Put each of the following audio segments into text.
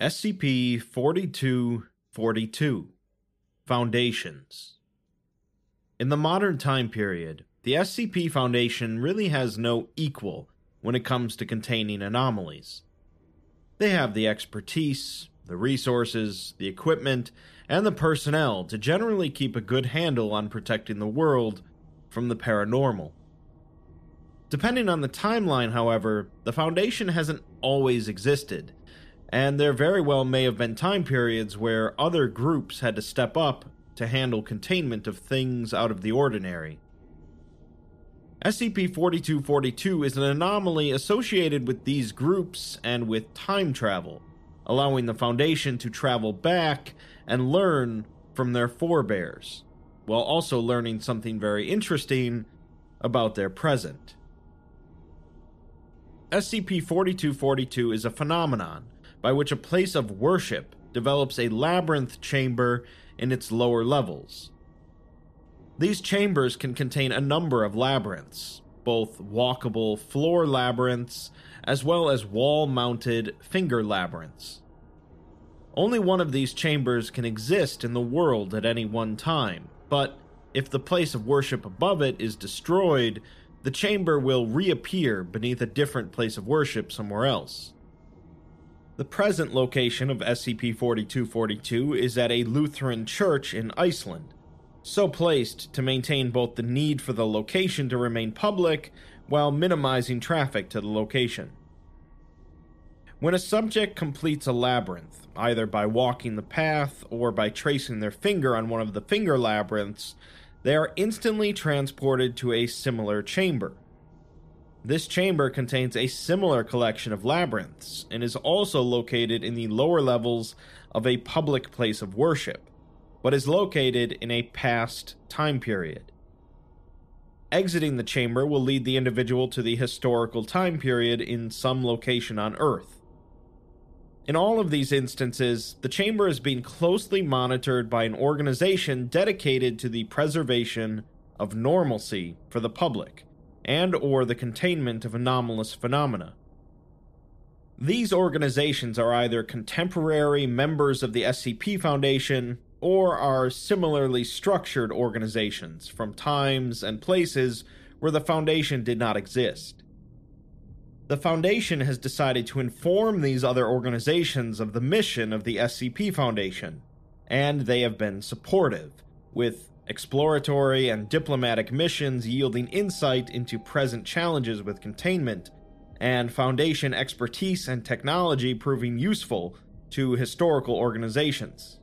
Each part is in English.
SCP 4242 Foundations In the modern time period, the SCP Foundation really has no equal when it comes to containing anomalies. They have the expertise, the resources, the equipment, and the personnel to generally keep a good handle on protecting the world from the paranormal. Depending on the timeline, however, the Foundation hasn't always existed and there very well may have been time periods where other groups had to step up to handle containment of things out of the ordinary. SCP 4242 is an anomaly associated with these groups and with time travel, allowing the Foundation to travel back and learn from their forebears, while also learning something very interesting about their present. SCP 4242 is a phenomenon by which a place of worship develops a labyrinth chamber in its lower levels. These chambers can contain a number of labyrinths, both walkable floor labyrinths as well as wall mounted finger labyrinths. Only one of these chambers can exist in the world at any one time, but if the place of worship above it is destroyed, the chamber will reappear beneath a different place of worship somewhere else. The present location of SCP 4242 is at a Lutheran church in Iceland, so placed to maintain both the need for the location to remain public while minimizing traffic to the location. When a subject completes a labyrinth, either by walking the path or by tracing their finger on one of the finger labyrinths, they are instantly transported to a similar chamber. This chamber contains a similar collection of labyrinths and is also located in the lower levels of a public place of worship, but is located in a past time period. Exiting the chamber will lead the individual to the historical time period in some location on Earth. In all of these instances, the chamber is being closely monitored by an organization dedicated to the preservation of normalcy for the public and or the containment of anomalous phenomena. These organizations are either contemporary members of the SCP Foundation or are similarly structured organizations from times and places where the Foundation did not exist. The Foundation has decided to inform these other organizations of the mission of the SCP Foundation, and they have been supportive, with exploratory and diplomatic missions yielding insight into present challenges with containment, and Foundation expertise and technology proving useful to historical organizations.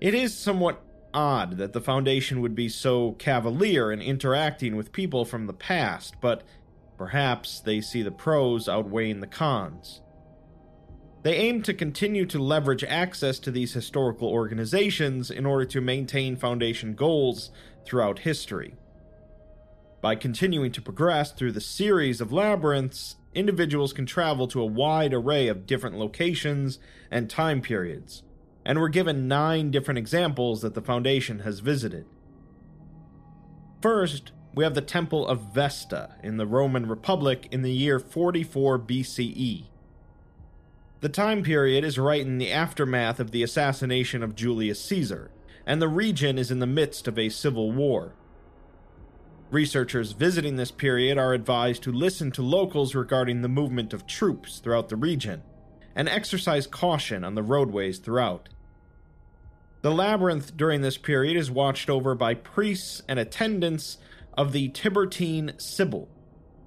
It is somewhat odd that the Foundation would be so cavalier in interacting with people from the past, but perhaps they see the pros outweighing the cons. They aim to continue to leverage access to these historical organizations in order to maintain Foundation goals throughout history. By continuing to progress through the series of labyrinths, individuals can travel to a wide array of different locations and time periods, and we're given nine different examples that the Foundation has visited. First, we have the Temple of Vesta in the Roman Republic in the year 44 BCE. The time period is right in the aftermath of the assassination of Julius Caesar, and the region is in the midst of a civil war. Researchers visiting this period are advised to listen to locals regarding the movement of troops throughout the region and exercise caution on the roadways throughout. The labyrinth during this period is watched over by priests and attendants of the Tiburtine Sibyl,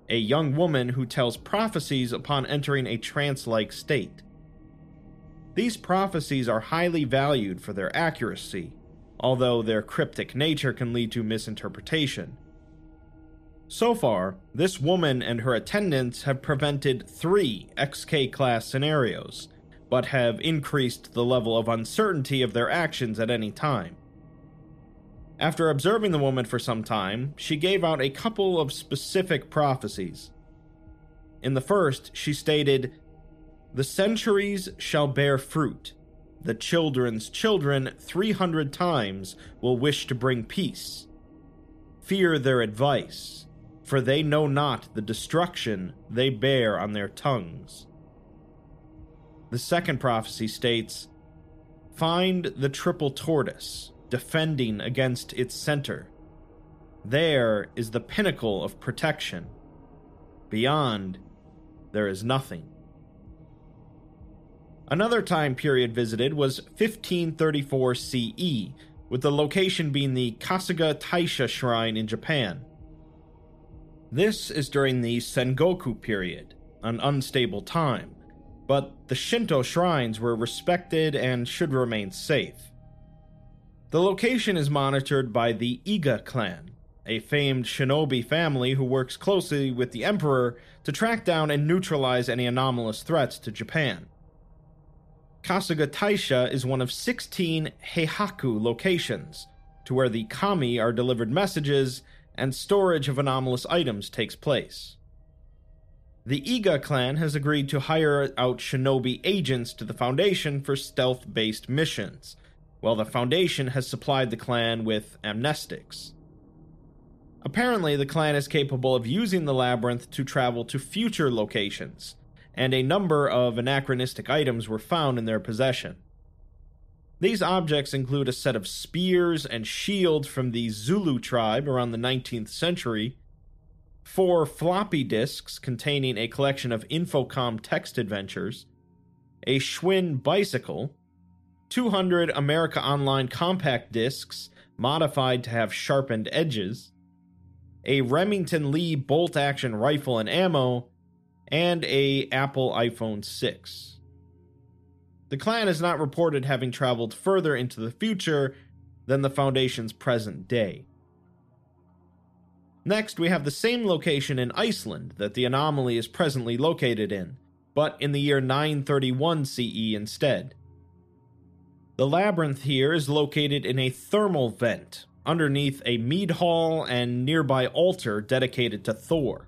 a young woman who tells prophecies upon entering a trance like state. These prophecies are highly valued for their accuracy, although their cryptic nature can lead to misinterpretation. So far, this woman and her attendants have prevented three XK class scenarios, but have increased the level of uncertainty of their actions at any time. After observing the woman for some time, she gave out a couple of specific prophecies. In the first, she stated, the centuries shall bear fruit. The children's children three hundred times will wish to bring peace. Fear their advice, for they know not the destruction they bear on their tongues. The second prophecy states Find the triple tortoise, defending against its center. There is the pinnacle of protection. Beyond, there is nothing. Another time period visited was 1534 CE, with the location being the Kasuga Taisha Shrine in Japan. This is during the Sengoku period, an unstable time, but the Shinto shrines were respected and should remain safe. The location is monitored by the Iga clan, a famed shinobi family who works closely with the Emperor to track down and neutralize any anomalous threats to Japan. Kasuga Taisha is one of 16 Heihaku locations, to where the kami are delivered messages and storage of anomalous items takes place. The Iga clan has agreed to hire out shinobi agents to the Foundation for stealth based missions, while the Foundation has supplied the clan with amnestics. Apparently, the clan is capable of using the labyrinth to travel to future locations, and a number of anachronistic items were found in their possession. These objects include a set of spears and shields from the Zulu tribe around the 19th century, four floppy disks containing a collection of Infocom text adventures, a Schwinn bicycle, 200 America Online compact discs modified to have sharpened edges, a Remington Lee bolt action rifle and ammo, and a Apple iPhone 6. The clan is not reported having traveled further into the future than the Foundation's present day. Next, we have the same location in Iceland that the anomaly is presently located in, but in the year 931 CE instead. The labyrinth here is located in a thermal vent underneath a mead hall and nearby altar dedicated to Thor.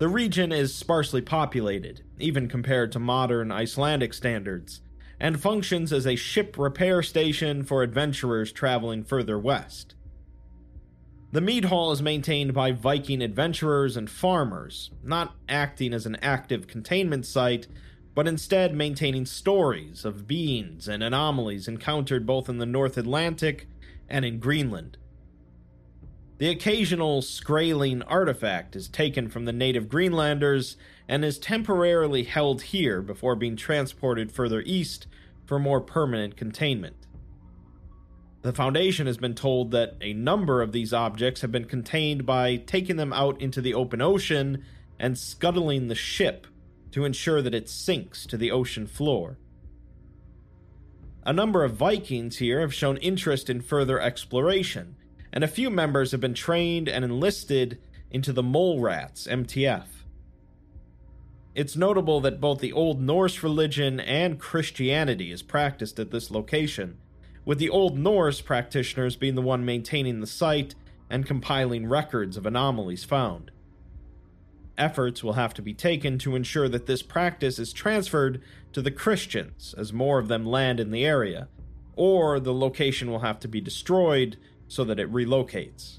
The region is sparsely populated, even compared to modern Icelandic standards, and functions as a ship repair station for adventurers traveling further west. The mead hall is maintained by Viking adventurers and farmers, not acting as an active containment site, but instead maintaining stories of beings and anomalies encountered both in the North Atlantic and in Greenland. The occasional Skraeling artifact is taken from the native Greenlanders and is temporarily held here before being transported further east for more permanent containment. The Foundation has been told that a number of these objects have been contained by taking them out into the open ocean and scuttling the ship to ensure that it sinks to the ocean floor. A number of Vikings here have shown interest in further exploration, and a few members have been trained and enlisted into the Mole Rats MTF. It's notable that both the Old Norse religion and Christianity is practiced at this location, with the Old Norse practitioners being the one maintaining the site and compiling records of anomalies found. Efforts will have to be taken to ensure that this practice is transferred to the Christians as more of them land in the area, or the location will have to be destroyed so that it relocates.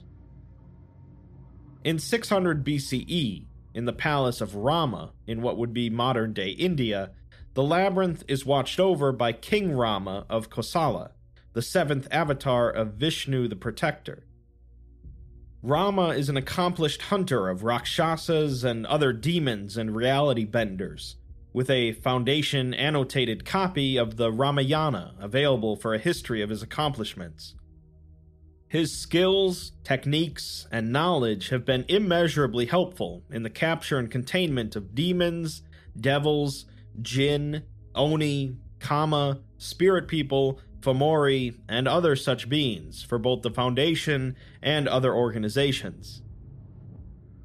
In 600 BCE, in the palace of Rama in what would be modern day India, the labyrinth is watched over by King Rama of Kosala, the seventh avatar of Vishnu the Protector. Rama is an accomplished hunter of Rakshasas and other demons and reality benders, with a Foundation annotated copy of the Ramayana available for a history of his accomplishments. His skills, techniques, and knowledge have been immeasurably helpful in the capture and containment of demons, devils, jinn, oni, kama, spirit people, Fomori, and other such beings for both the Foundation and other organizations.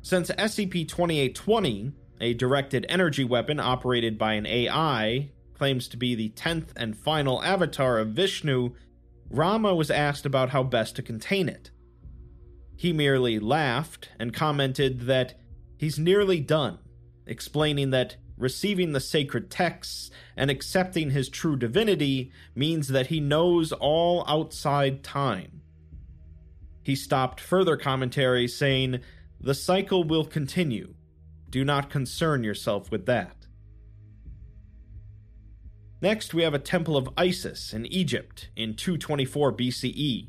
Since SCP 2820, a directed energy weapon operated by an AI, claims to be the 10th and final avatar of Vishnu, Rama was asked about how best to contain it. He merely laughed and commented that he's nearly done, explaining that receiving the sacred texts and accepting his true divinity means that he knows all outside time. He stopped further commentary, saying, The cycle will continue. Do not concern yourself with that. Next, we have a temple of Isis in Egypt in 224 BCE.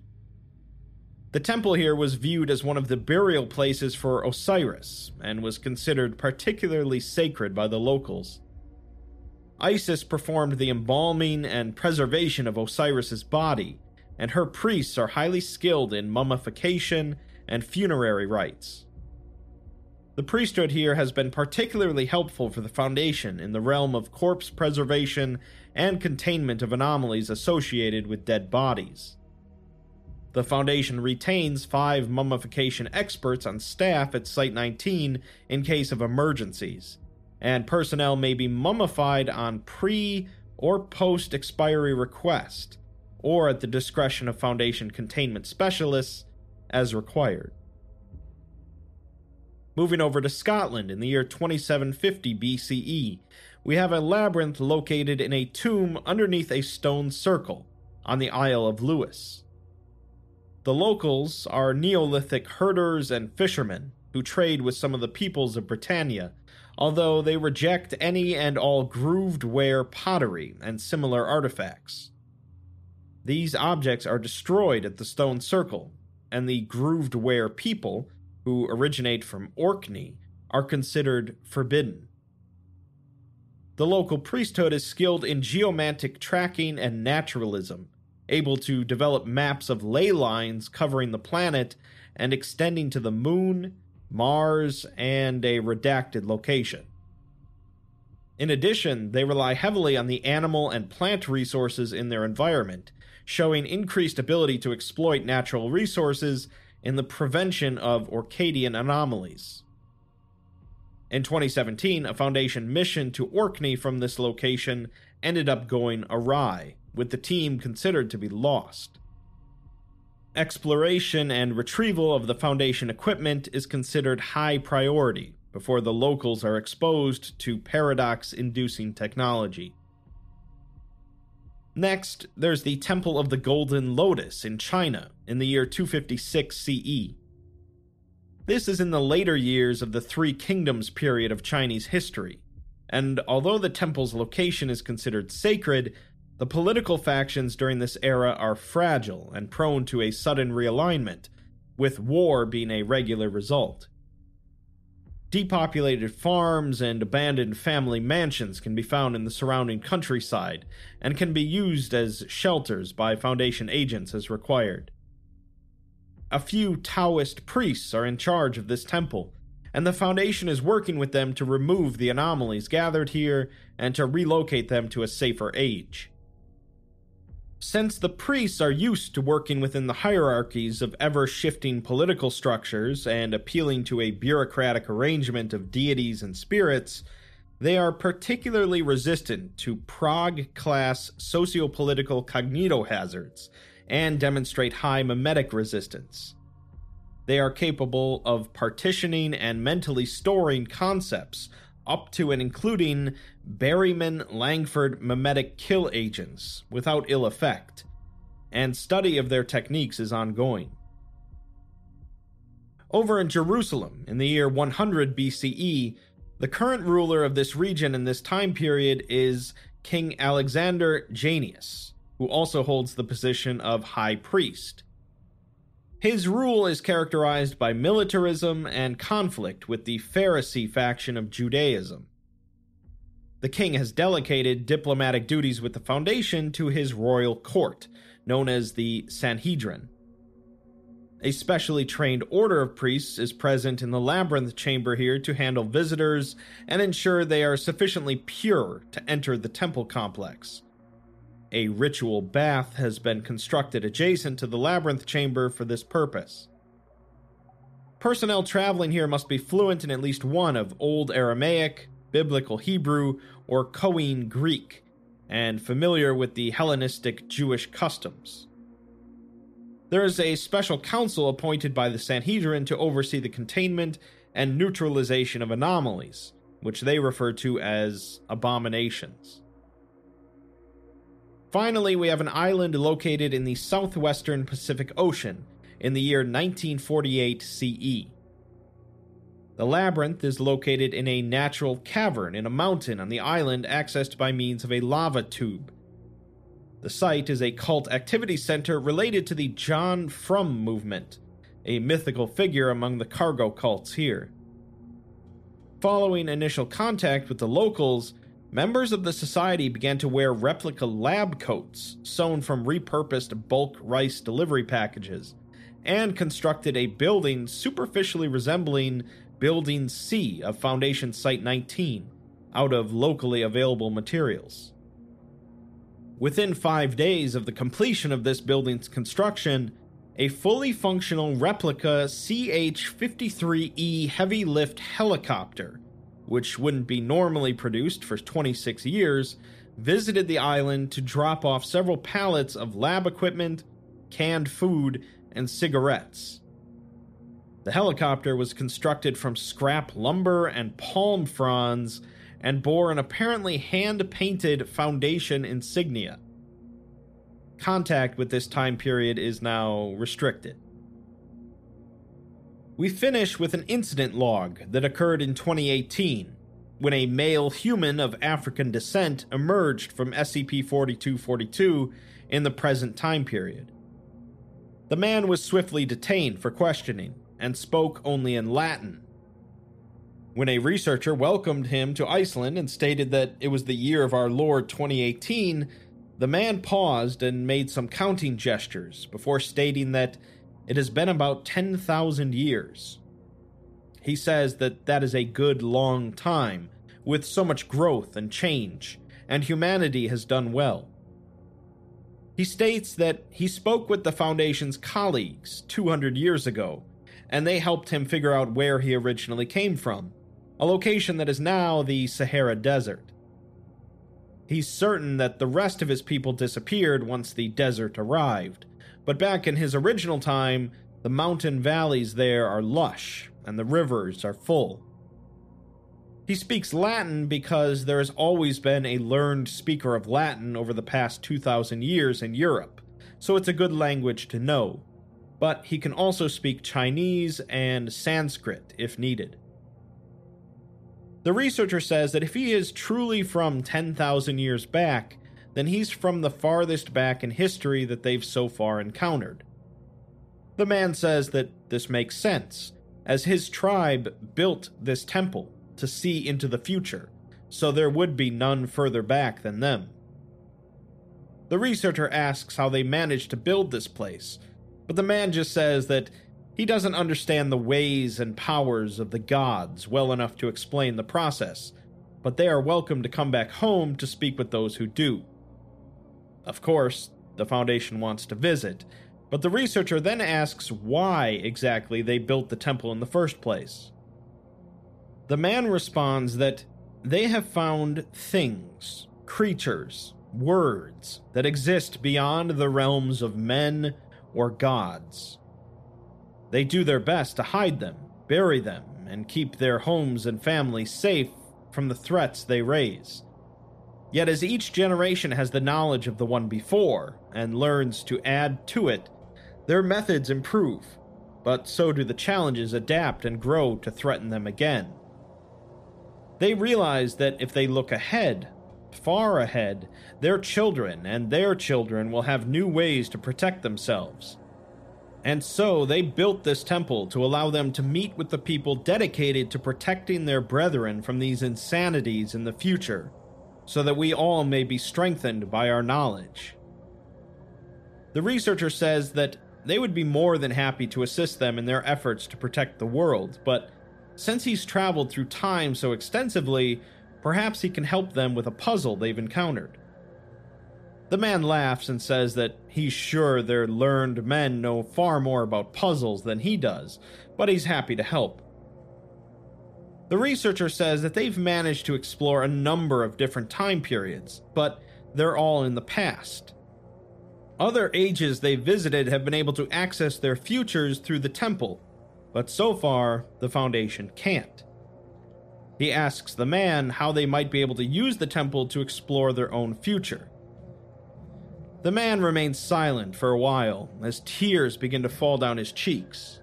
The temple here was viewed as one of the burial places for Osiris and was considered particularly sacred by the locals. Isis performed the embalming and preservation of Osiris's body, and her priests are highly skilled in mummification and funerary rites. The priesthood here has been particularly helpful for the Foundation in the realm of corpse preservation and containment of anomalies associated with dead bodies. The Foundation retains five mummification experts on staff at Site 19 in case of emergencies, and personnel may be mummified on pre or post expiry request, or at the discretion of Foundation containment specialists as required. Moving over to Scotland in the year 2750 BCE, we have a labyrinth located in a tomb underneath a stone circle on the Isle of Lewis. The locals are Neolithic herders and fishermen who trade with some of the peoples of Britannia, although they reject any and all grooved ware pottery and similar artifacts. These objects are destroyed at the stone circle, and the grooved ware people who originate from Orkney, are considered forbidden. The local priesthood is skilled in geomantic tracking and naturalism, able to develop maps of ley lines covering the planet and extending to the moon, Mars, and a redacted location. In addition, they rely heavily on the animal and plant resources in their environment, showing increased ability to exploit natural resources in the prevention of Orcadian anomalies. In 2017, a Foundation mission to Orkney from this location ended up going awry, with the team considered to be lost. Exploration and retrieval of the Foundation equipment is considered high priority before the locals are exposed to paradox inducing technology. Next, there's the Temple of the Golden Lotus in China in the year 256 CE. This is in the later years of the Three Kingdoms period of Chinese history, and although the temple's location is considered sacred, the political factions during this era are fragile and prone to a sudden realignment, with war being a regular result. Depopulated farms and abandoned family mansions can be found in the surrounding countryside and can be used as shelters by Foundation agents as required. A few Taoist priests are in charge of this temple, and the Foundation is working with them to remove the anomalies gathered here and to relocate them to a safer age. Since the priests are used to working within the hierarchies of ever shifting political structures and appealing to a bureaucratic arrangement of deities and spirits, they are particularly resistant to prog class sociopolitical cognitohazards and demonstrate high memetic resistance. They are capable of partitioning and mentally storing concepts up to and including Berryman Langford memetic kill agents without ill effect, and study of their techniques is ongoing. Over in Jerusalem, in the year 100 BCE, the current ruler of this region in this time period is King Alexander Jannaeus, who also holds the position of High Priest. His rule is characterized by militarism and conflict with the Pharisee faction of Judaism. The king has delegated diplomatic duties with the Foundation to his royal court, known as the Sanhedrin. A specially trained order of priests is present in the labyrinth chamber here to handle visitors and ensure they are sufficiently pure to enter the temple complex. A ritual bath has been constructed adjacent to the labyrinth chamber for this purpose. Personnel traveling here must be fluent in at least one of Old Aramaic, Biblical Hebrew, or Koine Greek, and familiar with the Hellenistic Jewish customs. There is a special council appointed by the Sanhedrin to oversee the containment and neutralization of anomalies, which they refer to as abominations. Finally, we have an island located in the southwestern Pacific Ocean in the year 1948 CE. The labyrinth is located in a natural cavern in a mountain on the island accessed by means of a lava tube. The site is a cult activity center related to the John Frum movement, a mythical figure among the cargo cults here. Following initial contact with the locals, members of the society began to wear replica lab coats sewn from repurposed bulk rice delivery packages and constructed a building superficially resembling Building C of Foundation Site 19 out of locally available materials. Within five days of the completion of this building's construction, a fully functional replica CH 53E heavy lift helicopter, which wouldn't be normally produced for 26 years, visited the island to drop off several pallets of lab equipment, canned food, and cigarettes. The helicopter was constructed from scrap lumber and palm fronds and bore an apparently hand painted Foundation insignia. Contact with this time period is now restricted. We finish with an incident log that occurred in 2018 when a male human of African descent emerged from SCP 4242 in the present time period. The man was swiftly detained for questioning and spoke only in Latin. When a researcher welcomed him to Iceland and stated that it was the year of our Lord 2018, the man paused and made some counting gestures before stating that it has been about 10,000 years. He says that that is a good long time, with so much growth and change, and humanity has done well. He states that he spoke with the Foundation's colleagues 200 years ago and they helped him figure out where he originally came from, a location that is now the Sahara Desert. He's certain that the rest of his people disappeared once the desert arrived, but back in his original time, the mountain valleys there are lush and the rivers are full. He speaks Latin because there has always been a learned speaker of Latin over the past 2,000 years in Europe, so it's a good language to know but he can also speak Chinese and Sanskrit if needed. The researcher says that if he is truly from 10,000 years back, then he's from the farthest back in history that they've so far encountered. The man says that this makes sense, as his tribe built this temple to see into the future, so there would be none further back than them. The researcher asks how they managed to build this place, but the man just says that he doesn't understand the ways and powers of the gods well enough to explain the process, but they are welcome to come back home to speak with those who do. Of course, the Foundation wants to visit, but the researcher then asks why exactly they built the temple in the first place. The man responds that they have found things, creatures, words that exist beyond the realms of men, or gods. They do their best to hide them, bury them, and keep their homes and families safe from the threats they raise. Yet, as each generation has the knowledge of the one before and learns to add to it, their methods improve, but so do the challenges adapt and grow to threaten them again. They realize that if they look ahead, far ahead, their children and their children will have new ways to protect themselves. And so they built this temple to allow them to meet with the people dedicated to protecting their brethren from these insanities in the future, so that we all may be strengthened by our knowledge. The researcher says that they would be more than happy to assist them in their efforts to protect the world, but since he's traveled through time so extensively, Perhaps he can help them with a puzzle they've encountered. The man laughs and says that he's sure their learned men know far more about puzzles than he does, but he's happy to help. The researcher says that they've managed to explore a number of different time periods, but they're all in the past. Other ages they've visited have been able to access their futures through the temple, but so far, the Foundation can't. He asks the man how they might be able to use the temple to explore their own future. The man remains silent for a while as tears begin to fall down his cheeks.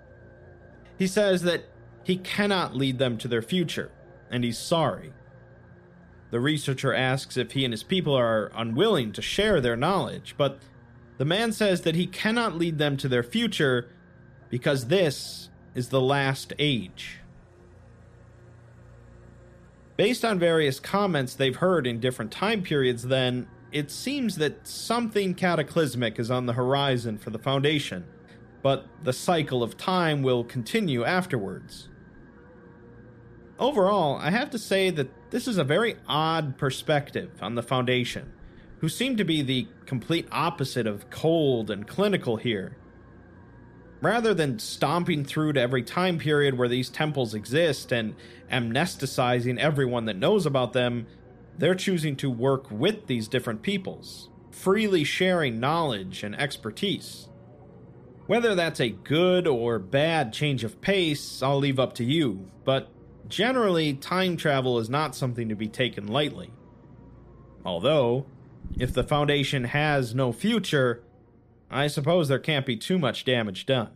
He says that he cannot lead them to their future, and he's sorry. The researcher asks if he and his people are unwilling to share their knowledge, but the man says that he cannot lead them to their future because this is the last age. Based on various comments they've heard in different time periods, then, it seems that something cataclysmic is on the horizon for the Foundation, but the cycle of time will continue afterwards. Overall, I have to say that this is a very odd perspective on the Foundation, who seem to be the complete opposite of cold and clinical here. Rather than stomping through to every time period where these temples exist and amnesticizing everyone that knows about them, they're choosing to work with these different peoples, freely sharing knowledge and expertise. Whether that's a good or bad change of pace, I'll leave up to you, but generally, time travel is not something to be taken lightly. Although, if the Foundation has no future, I suppose there can't be too much damage done.